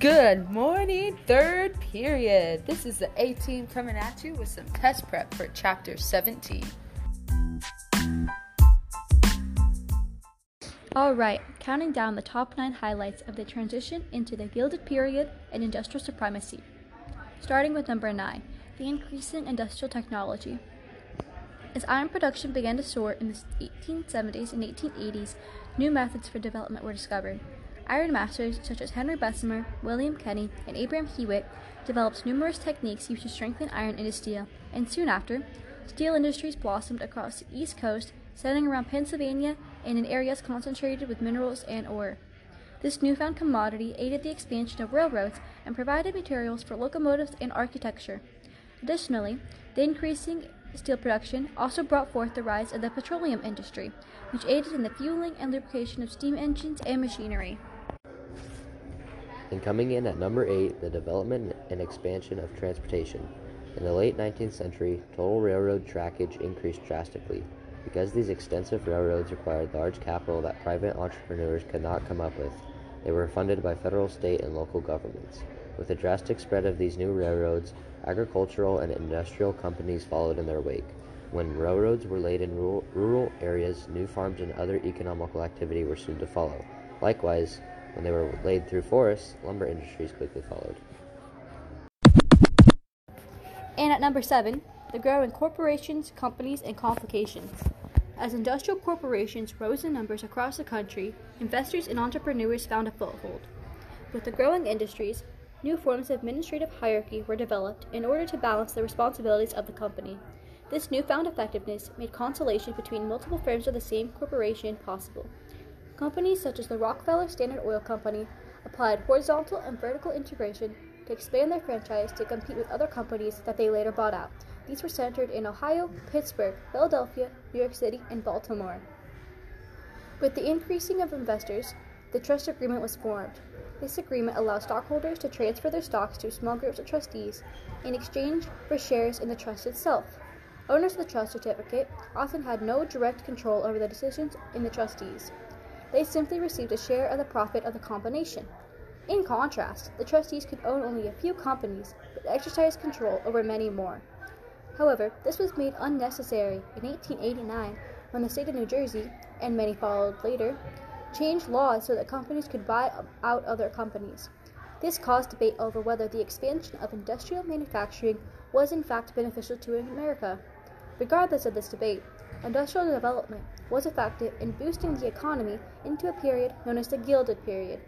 Good morning, third period. This is the A team coming at you with some test prep for chapter 17. Alright, counting down the top nine highlights of the transition into the Gilded Period and industrial supremacy. Starting with number nine, the increase in industrial technology. As iron production began to soar in the 1870s and 1880s, new methods for development were discovered. Iron masters such as Henry Bessemer, William Kelly, and Abraham Hewitt developed numerous techniques used to strengthen iron into steel, and soon after, steel industries blossomed across the East Coast, centering around Pennsylvania and in areas concentrated with minerals and ore. This newfound commodity aided the expansion of railroads and provided materials for locomotives and architecture. Additionally, the increasing steel production also brought forth the rise of the petroleum industry, which aided in the fueling and lubrication of steam engines and machinery. And coming in at number 8, the development and expansion of transportation. In the late 19th century, total railroad trackage increased drastically. Because these extensive railroads required large capital that private entrepreneurs could not come up with, they were funded by federal, state, and local governments. With the drastic spread of these new railroads, agricultural and industrial companies followed in their wake. When railroads were laid in rural, rural areas, new farms and other economical activity were soon to follow. Likewise, when they were laid through forests, lumber industries quickly followed. And at number seven, the growing corporations, companies, and complications. As industrial corporations rose in numbers across the country, investors and entrepreneurs found a foothold. With the growing industries, new forms of administrative hierarchy were developed in order to balance the responsibilities of the company. This newfound effectiveness made consolation between multiple firms of the same corporation possible. Companies such as the Rockefeller Standard Oil Company applied horizontal and vertical integration to expand their franchise to compete with other companies that they later bought out. These were centered in Ohio, Pittsburgh, Philadelphia, New York City, and Baltimore. With the increasing of investors, the trust agreement was formed. This agreement allowed stockholders to transfer their stocks to small groups of trustees in exchange for shares in the trust itself. Owners of the trust certificate often had no direct control over the decisions in the trustees. They simply received a share of the profit of the combination. In contrast, the trustees could own only a few companies but exercised control over many more. However, this was made unnecessary in 1889 when the state of New Jersey, and many followed later, changed laws so that companies could buy out other companies. This caused debate over whether the expansion of industrial manufacturing was in fact beneficial to America. Regardless of this debate, industrial development was effective in boosting the economy into a period known as the Gilded Period,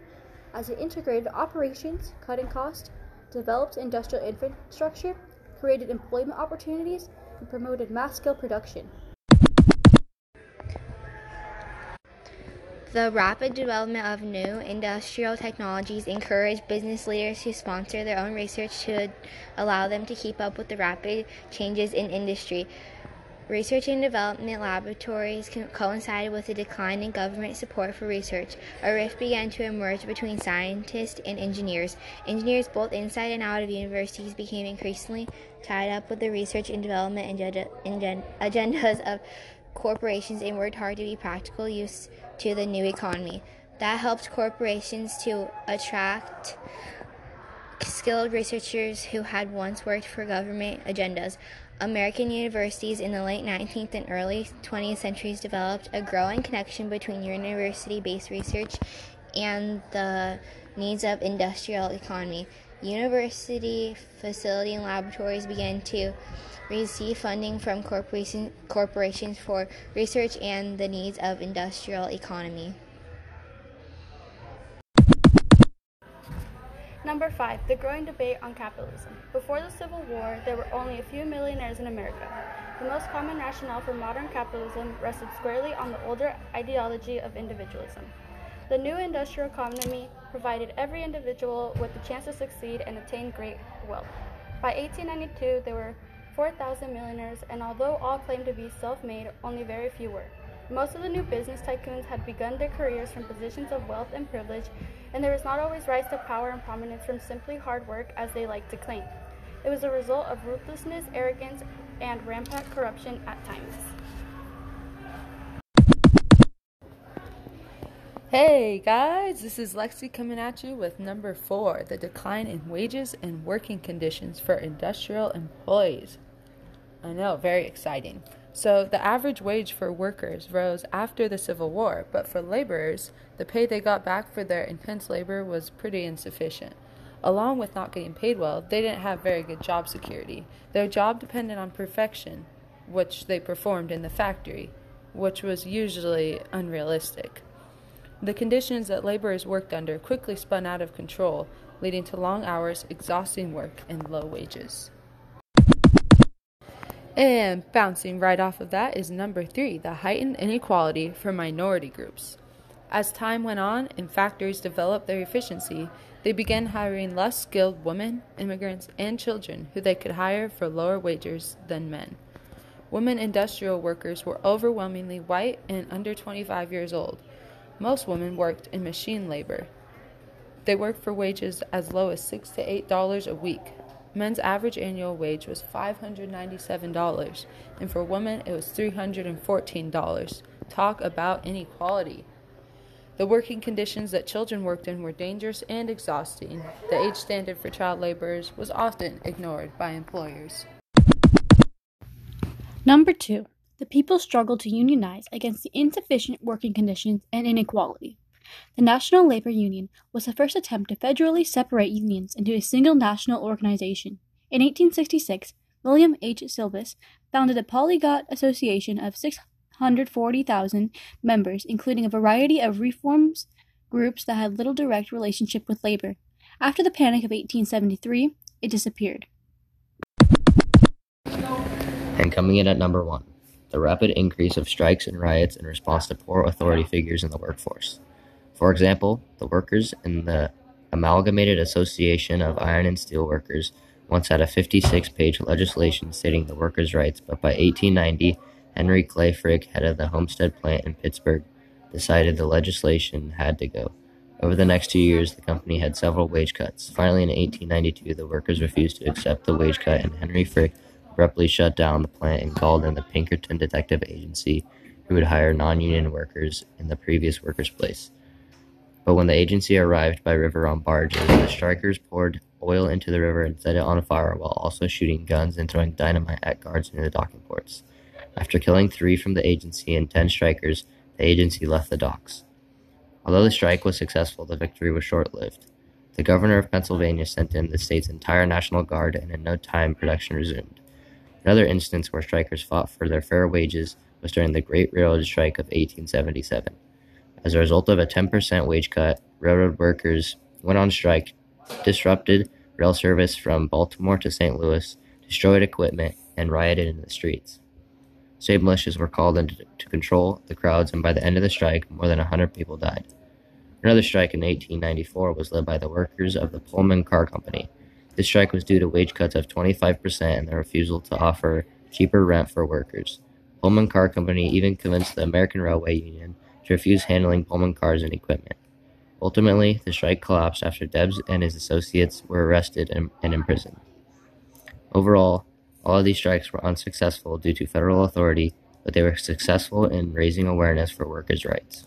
as it integrated operations, cutting costs, developed industrial infrastructure, created employment opportunities, and promoted mass scale production. The rapid development of new industrial technologies encouraged business leaders to sponsor their own research to allow them to keep up with the rapid changes in industry. Research and development laboratories coincided with a decline in government support for research. A rift began to emerge between scientists and engineers. Engineers, both inside and out of universities, became increasingly tied up with the research and development agendas of corporations and worked hard to be practical use to the new economy. That helped corporations to attract skilled researchers who had once worked for government agendas. American universities in the late 19th and early 20th centuries developed a growing connection between university based research and the needs of industrial economy. University facility and laboratories began to receive funding from corporation, corporations for research and the needs of industrial economy. Number five, the growing debate on capitalism. Before the Civil War, there were only a few millionaires in America. The most common rationale for modern capitalism rested squarely on the older ideology of individualism. The new industrial economy provided every individual with the chance to succeed and attain great wealth. By 1892, there were 4,000 millionaires, and although all claimed to be self made, only very few were. Most of the new business tycoons had begun their careers from positions of wealth and privilege, and there was not always rise to power and prominence from simply hard work as they liked to claim. It was a result of ruthlessness, arrogance, and rampant corruption at times. Hey guys, this is Lexi coming at you with number four the decline in wages and working conditions for industrial employees. I know, very exciting. So, the average wage for workers rose after the Civil War, but for laborers, the pay they got back for their intense labor was pretty insufficient. Along with not getting paid well, they didn't have very good job security. Their job depended on perfection, which they performed in the factory, which was usually unrealistic. The conditions that laborers worked under quickly spun out of control, leading to long hours, exhausting work, and low wages. And bouncing right off of that is number three the heightened inequality for minority groups. As time went on and factories developed their efficiency, they began hiring less skilled women, immigrants, and children who they could hire for lower wages than men. Women industrial workers were overwhelmingly white and under 25 years old, most women worked in machine labor. They worked for wages as low as six to eight dollars a week. Men's average annual wage was $597, and for women it was $314. Talk about inequality. The working conditions that children worked in were dangerous and exhausting. The age standard for child laborers was often ignored by employers. Number two, the people struggled to unionize against the insufficient working conditions and inequality. The National Labor Union was the first attempt to federally separate unions into a single national organization. In 1866, William H. Sylvis founded a polyglot association of 640,000 members, including a variety of reforms groups that had little direct relationship with labor. After the Panic of 1873, it disappeared. And coming in at number one, the rapid increase of strikes and riots in response to poor authority figures in the workforce. For example, the workers in the Amalgamated Association of Iron and Steel Workers once had a 56 page legislation stating the workers' rights, but by 1890, Henry Clay Frick, head of the Homestead plant in Pittsburgh, decided the legislation had to go. Over the next two years, the company had several wage cuts. Finally, in 1892, the workers refused to accept the wage cut, and Henry Frick abruptly shut down the plant and called in the Pinkerton Detective Agency, who would hire non union workers in the previous workers' place. But when the agency arrived by river on barges, the strikers poured oil into the river and set it on fire while also shooting guns and throwing dynamite at guards near the docking ports. After killing three from the agency and ten strikers, the agency left the docks. Although the strike was successful, the victory was short lived. The governor of Pennsylvania sent in the state's entire National Guard, and in no time production resumed. Another instance where strikers fought for their fair wages was during the Great Railroad Strike of 1877. As a result of a 10% wage cut, railroad workers went on strike, disrupted rail service from Baltimore to St. Louis, destroyed equipment, and rioted in the streets. State militias were called in to control the crowds, and by the end of the strike, more than 100 people died. Another strike in 1894 was led by the workers of the Pullman Car Company, this strike was due to wage cuts of 25% and the refusal to offer cheaper rent for workers. Pullman Car Company even convinced the American Railway Union to refuse handling Pullman cars and equipment. Ultimately, the strike collapsed after Debs and his associates were arrested and, and imprisoned. Overall, all of these strikes were unsuccessful due to federal authority, but they were successful in raising awareness for workers' rights.